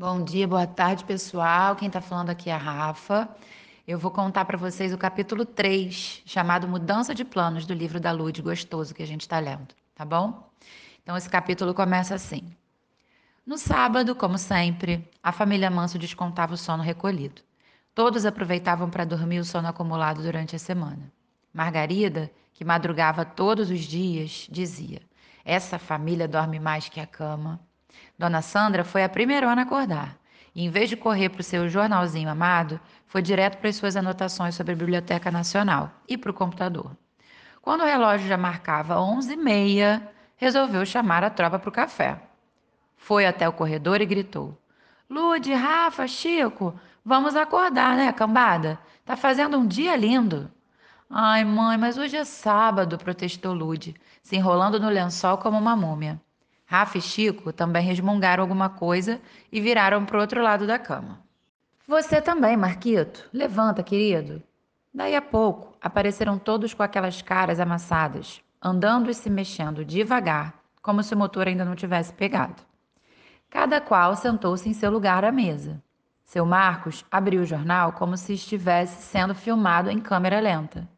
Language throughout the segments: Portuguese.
Bom dia, boa tarde, pessoal. Quem está falando aqui é a Rafa. Eu vou contar para vocês o capítulo 3, chamado Mudança de Planos, do livro da Lud Gostoso que a gente está lendo, tá bom? Então, esse capítulo começa assim. No sábado, como sempre, a família Manso descontava o sono recolhido. Todos aproveitavam para dormir o sono acumulado durante a semana. Margarida, que madrugava todos os dias, dizia: Essa família dorme mais que a cama. Dona Sandra foi a primeira a acordar e, em vez de correr para o seu jornalzinho amado, foi direto para as suas anotações sobre a Biblioteca Nacional e para o computador. Quando o relógio já marcava onze e meia, resolveu chamar a tropa para o café. Foi até o corredor e gritou: Lude, Rafa, Chico, vamos acordar, né, cambada? Tá fazendo um dia lindo. Ai, mãe, mas hoje é sábado, protestou Lude, se enrolando no lençol como uma múmia. Rafa e Chico também resmungaram alguma coisa e viraram para o outro lado da cama. Você também, Marquito. Levanta, querido. Daí a pouco, apareceram todos com aquelas caras amassadas, andando e se mexendo devagar, como se o motor ainda não tivesse pegado. Cada qual sentou-se em seu lugar à mesa. Seu Marcos abriu o jornal como se estivesse sendo filmado em câmera lenta.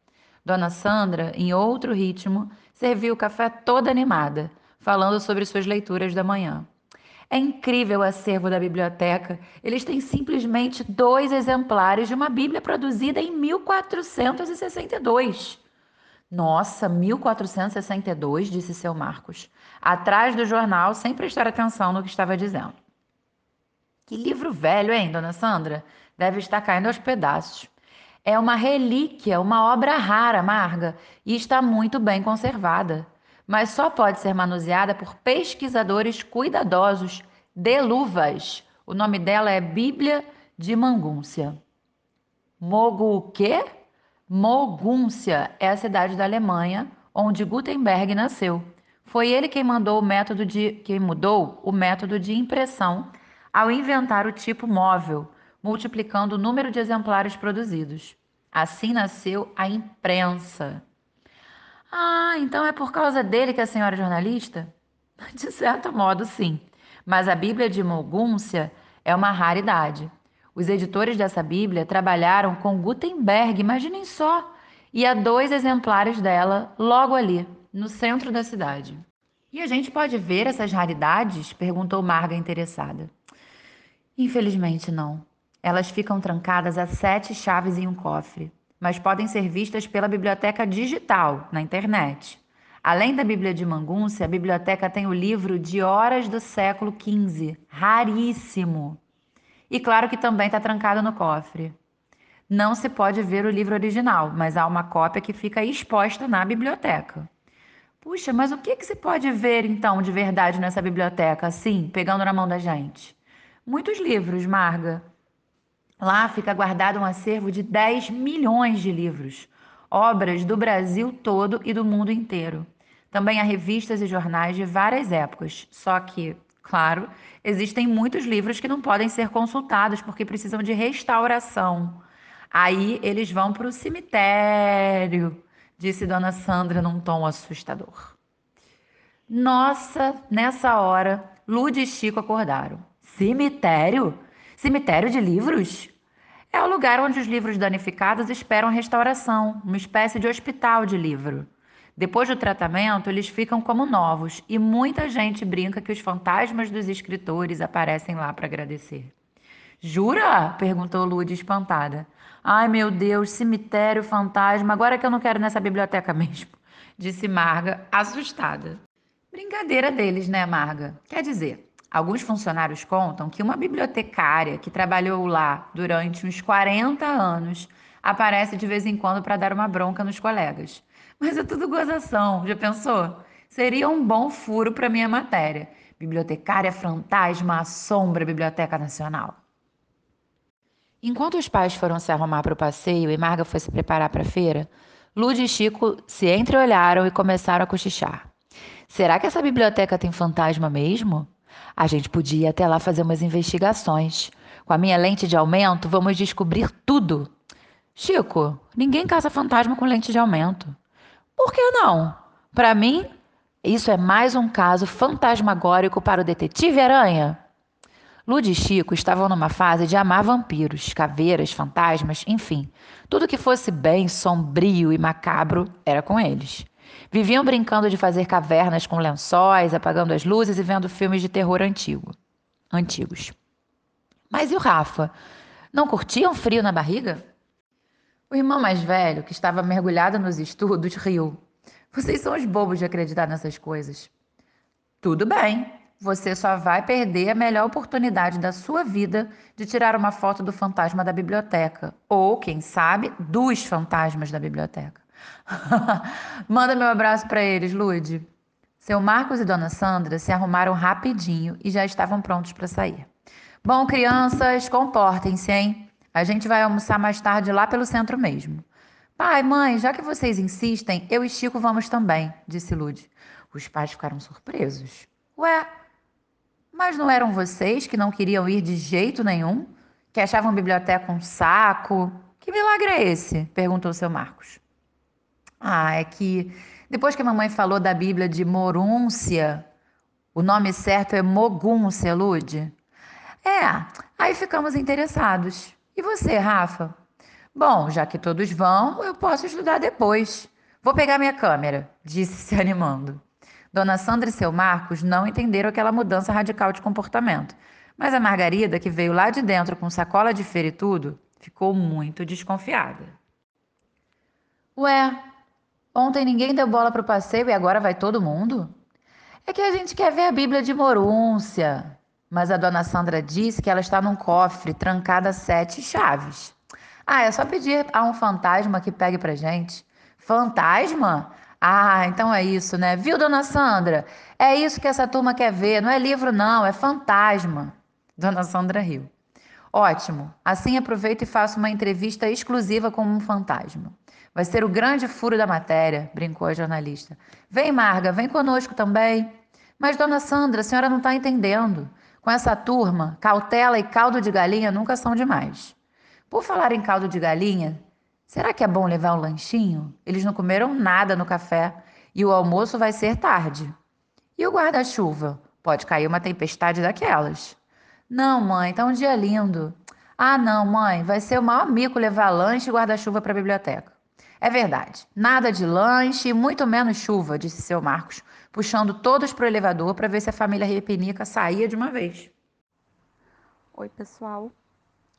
Dona Sandra, em outro ritmo, serviu o café toda animada, falando sobre suas leituras da manhã. É incrível o acervo da biblioteca. Eles têm simplesmente dois exemplares de uma Bíblia produzida em 1462. Nossa, 1462, disse seu Marcos, atrás do jornal, sem prestar atenção no que estava dizendo. Que livro velho, hein, dona Sandra? Deve estar caindo aos pedaços. É uma relíquia, uma obra rara, Marga, e está muito bem conservada mas só pode ser manuseada por pesquisadores cuidadosos de luvas. O nome dela é Bíblia de Mangúncia. Mogu o quê? Mogúncia é a cidade da Alemanha onde Gutenberg nasceu. Foi ele quem mandou o método de quem mudou o método de impressão ao inventar o tipo móvel, multiplicando o número de exemplares produzidos. Assim nasceu a imprensa. Ah, então é por causa dele que a senhora é jornalista? De certo modo, sim. Mas a Bíblia de Mogúncia é uma raridade. Os editores dessa Bíblia trabalharam com Gutenberg, imaginem só, e há dois exemplares dela logo ali, no centro da cidade. E a gente pode ver essas raridades? perguntou Marga interessada. Infelizmente não. Elas ficam trancadas a sete chaves em um cofre mas podem ser vistas pela biblioteca digital, na internet. Além da Bíblia de Mangúncia, a biblioteca tem o livro de Horas do século XV, raríssimo. E claro que também está trancado no cofre. Não se pode ver o livro original, mas há uma cópia que fica exposta na biblioteca. Puxa, mas o que, que se pode ver então de verdade nessa biblioteca, assim, pegando na mão da gente? Muitos livros, Marga. Lá fica guardado um acervo de 10 milhões de livros, obras do Brasil todo e do mundo inteiro. Também há revistas e jornais de várias épocas, só que, claro, existem muitos livros que não podem ser consultados porque precisam de restauração. Aí eles vão para o cemitério, disse Dona Sandra num tom assustador. Nossa, nessa hora, Lud e Chico acordaram. Cemitério? Cemitério de livros? É o lugar onde os livros danificados esperam restauração, uma espécie de hospital de livro. Depois do tratamento, eles ficam como novos e muita gente brinca que os fantasmas dos escritores aparecem lá para agradecer. Jura? perguntou Lud espantada. Ai meu Deus, cemitério, fantasma, agora que eu não quero nessa biblioteca mesmo, disse Marga, assustada. Brincadeira deles, né, Marga? Quer dizer, Alguns funcionários contam que uma bibliotecária que trabalhou lá durante uns 40 anos aparece de vez em quando para dar uma bronca nos colegas. Mas é tudo gozação, já pensou? Seria um bom furo para minha matéria. Bibliotecária fantasma assombra a Biblioteca Nacional. Enquanto os pais foram se arrumar para o passeio e Marga foi se preparar para a feira, Lud e Chico se entreolharam e começaram a cochichar. Será que essa biblioteca tem fantasma mesmo? A gente podia até lá fazer umas investigações. Com a minha lente de aumento, vamos descobrir tudo. Chico, ninguém caça fantasma com lente de aumento. Por que não? Para mim, isso é mais um caso fantasmagórico para o detetive Aranha. Lud e Chico estavam numa fase de amar vampiros, caveiras, fantasmas, enfim. Tudo que fosse bem sombrio e macabro era com eles. Viviam brincando de fazer cavernas com lençóis, apagando as luzes e vendo filmes de terror antigo, antigos. Mas e o Rafa? Não curtiam frio na barriga? O irmão mais velho, que estava mergulhado nos estudos, riu. Vocês são os bobos de acreditar nessas coisas. Tudo bem, você só vai perder a melhor oportunidade da sua vida de tirar uma foto do fantasma da biblioteca. Ou, quem sabe, dos fantasmas da biblioteca. Manda meu abraço para eles, Lude. Seu Marcos e Dona Sandra se arrumaram rapidinho e já estavam prontos para sair. Bom, crianças, comportem-se, hein? A gente vai almoçar mais tarde lá pelo centro mesmo. Pai, mãe, já que vocês insistem, eu e Chico vamos também, disse Lude. Os pais ficaram surpresos. Ué, mas não eram vocês que não queriam ir de jeito nenhum? Que achavam biblioteca um saco? Que milagre é esse? perguntou seu Marcos. Ah, é que depois que a mamãe falou da Bíblia de Morúncia, o nome certo é Mogúncia, Lude. É, aí ficamos interessados. E você, Rafa? Bom, já que todos vão, eu posso estudar depois. Vou pegar minha câmera, disse se animando. Dona Sandra e seu Marcos não entenderam aquela mudança radical de comportamento. Mas a Margarida, que veio lá de dentro com sacola de feira e tudo, ficou muito desconfiada. Ué, ontem ninguém deu bola para o passeio e agora vai todo mundo? É que a gente quer ver a Bíblia de Morúncia. Mas a dona Sandra disse que ela está num cofre trancada sete chaves. Ah, é só pedir a um fantasma que pegue pra gente. Fantasma? Ah, então é isso, né? Viu, dona Sandra? É isso que essa turma quer ver. Não é livro, não, é fantasma. Dona Sandra riu. Ótimo. Assim aproveito e faço uma entrevista exclusiva com um fantasma. Vai ser o grande furo da matéria, brincou a jornalista. Vem, Marga, vem conosco também. Mas, dona Sandra, a senhora não está entendendo. Com essa turma, cautela e caldo de galinha nunca são demais. Por falar em caldo de galinha, Será que é bom levar um lanchinho? Eles não comeram nada no café e o almoço vai ser tarde. E o guarda-chuva? Pode cair uma tempestade daquelas. Não, mãe, tá um dia lindo. Ah, não, mãe, vai ser o maior mico levar lanche e guarda-chuva para a biblioteca. É verdade. Nada de lanche e muito menos chuva, disse seu Marcos, puxando todos para o elevador para ver se a família Repinica saía de uma vez. Oi, pessoal.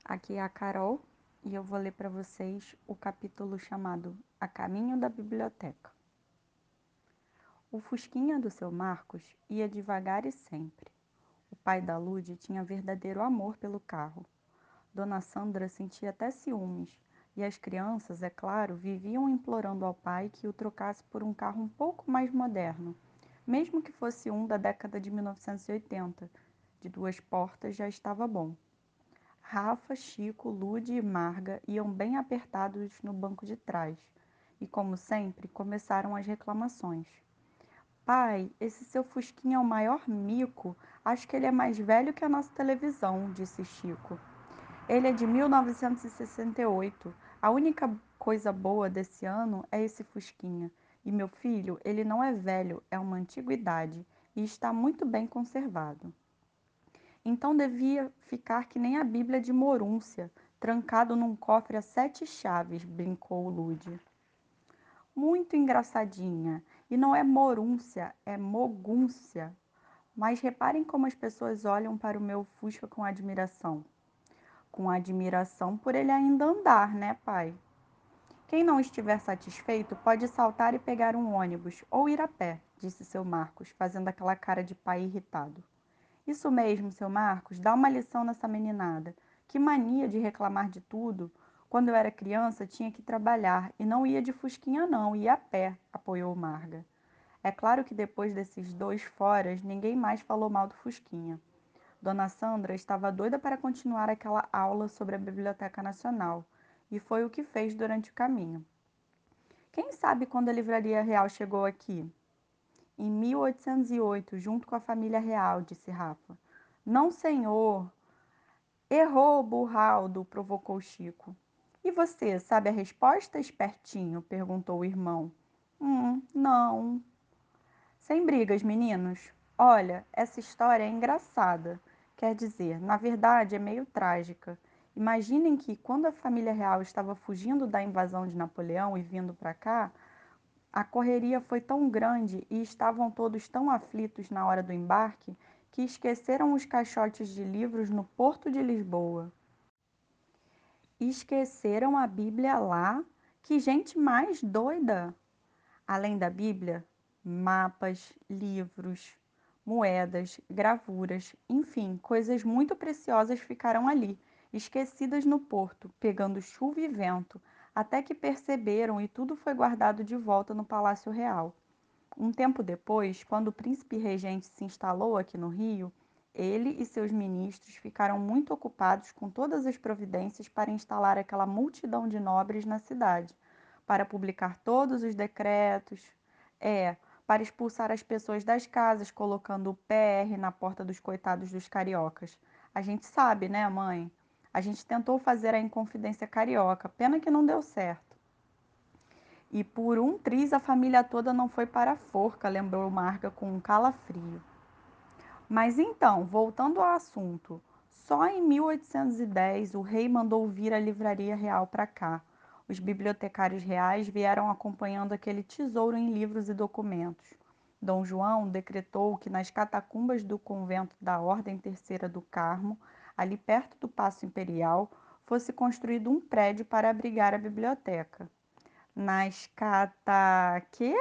Aqui é a Carol e eu vou ler para vocês o capítulo chamado A Caminho da Biblioteca. O Fusquinha do seu Marcos ia devagar e sempre. O pai da Lude tinha verdadeiro amor pelo carro. Dona Sandra sentia até ciúmes, e as crianças, é claro, viviam implorando ao pai que o trocasse por um carro um pouco mais moderno, mesmo que fosse um da década de 1980. De duas portas já estava bom. Rafa, Chico, Lude e Marga iam bem apertados no banco de trás e, como sempre, começaram as reclamações. Pai, esse seu Fusquinha é o maior mico. Acho que ele é mais velho que a nossa televisão, disse Chico. Ele é de 1968. A única coisa boa desse ano é esse Fusquinha. E meu filho, ele não é velho, é uma antiguidade e está muito bem conservado. Então devia ficar que nem a Bíblia de Morúncia, trancado num cofre a sete chaves, brincou Lude. Muito engraçadinha. E não é morúncia, é mogúncia. Mas reparem como as pessoas olham para o meu Fusca com admiração. Com admiração por ele ainda andar, né, pai? Quem não estiver satisfeito pode saltar e pegar um ônibus ou ir a pé, disse seu Marcos, fazendo aquela cara de pai irritado. Isso mesmo, seu Marcos, dá uma lição nessa meninada. Que mania de reclamar de tudo. Quando eu era criança, tinha que trabalhar e não ia de fusquinha, não, ia a pé, apoiou Marga. É claro que depois desses dois foras, ninguém mais falou mal do Fusquinha. Dona Sandra estava doida para continuar aquela aula sobre a Biblioteca Nacional, e foi o que fez durante o caminho. Quem sabe quando a Livraria Real chegou aqui? Em 1808, junto com a família real, disse Rafa. Não, senhor. Errou, Burraldo, provocou Chico. E você, sabe a resposta, espertinho? perguntou o irmão. Hum, não. Sem brigas, meninos. Olha, essa história é engraçada. Quer dizer, na verdade é meio trágica. Imaginem que, quando a família real estava fugindo da invasão de Napoleão e vindo para cá, a correria foi tão grande e estavam todos tão aflitos na hora do embarque que esqueceram os caixotes de livros no porto de Lisboa. Esqueceram a Bíblia lá? Que gente mais doida! Além da Bíblia, mapas, livros, moedas, gravuras, enfim, coisas muito preciosas ficaram ali, esquecidas no porto, pegando chuva e vento, até que perceberam e tudo foi guardado de volta no Palácio Real. Um tempo depois, quando o príncipe regente se instalou aqui no Rio, ele e seus ministros ficaram muito ocupados com todas as providências para instalar aquela multidão de nobres na cidade, para publicar todos os decretos, é, para expulsar as pessoas das casas, colocando o PR na porta dos coitados dos cariocas. A gente sabe, né, mãe? A gente tentou fazer a Inconfidência Carioca, pena que não deu certo. E por um triz a família toda não foi para a forca, lembrou Marga com um calafrio. Mas então, voltando ao assunto, só em 1810 o rei mandou vir a livraria real para cá. Os bibliotecários reais vieram acompanhando aquele tesouro em livros e documentos. Dom João decretou que nas catacumbas do convento da Ordem Terceira do Carmo, ali perto do Paço Imperial, fosse construído um prédio para abrigar a biblioteca. Nas cata... quê?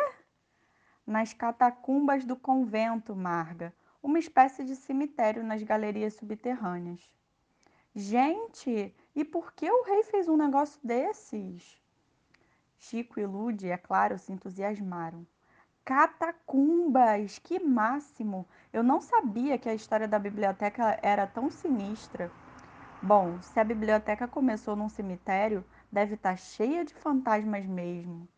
Nas catacumbas do convento, Marga, uma espécie de cemitério nas galerias subterrâneas. Gente, e por que o rei fez um negócio desses? Chico e Lude, é claro, se entusiasmaram. Catacumbas, que máximo! Eu não sabia que a história da biblioteca era tão sinistra. Bom, se a biblioteca começou num cemitério, deve estar tá cheia de fantasmas mesmo.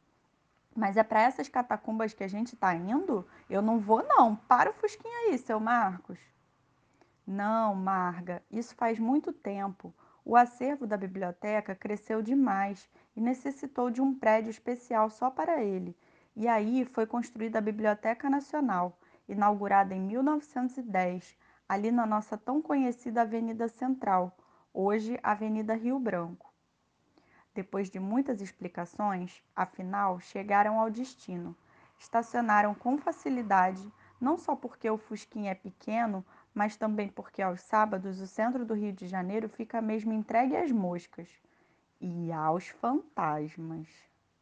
Mas é para essas catacumbas que a gente está indo? Eu não vou, não. Para o Fusquinha aí, seu Marcos. Não, Marga, isso faz muito tempo. O acervo da biblioteca cresceu demais e necessitou de um prédio especial só para ele. E aí foi construída a Biblioteca Nacional, inaugurada em 1910, ali na nossa tão conhecida Avenida Central, hoje Avenida Rio Branco. Depois de muitas explicações, afinal, chegaram ao destino. Estacionaram com facilidade, não só porque o Fusquinha é pequeno, mas também porque aos sábados o centro do Rio de Janeiro fica mesmo entregue às moscas e aos fantasmas.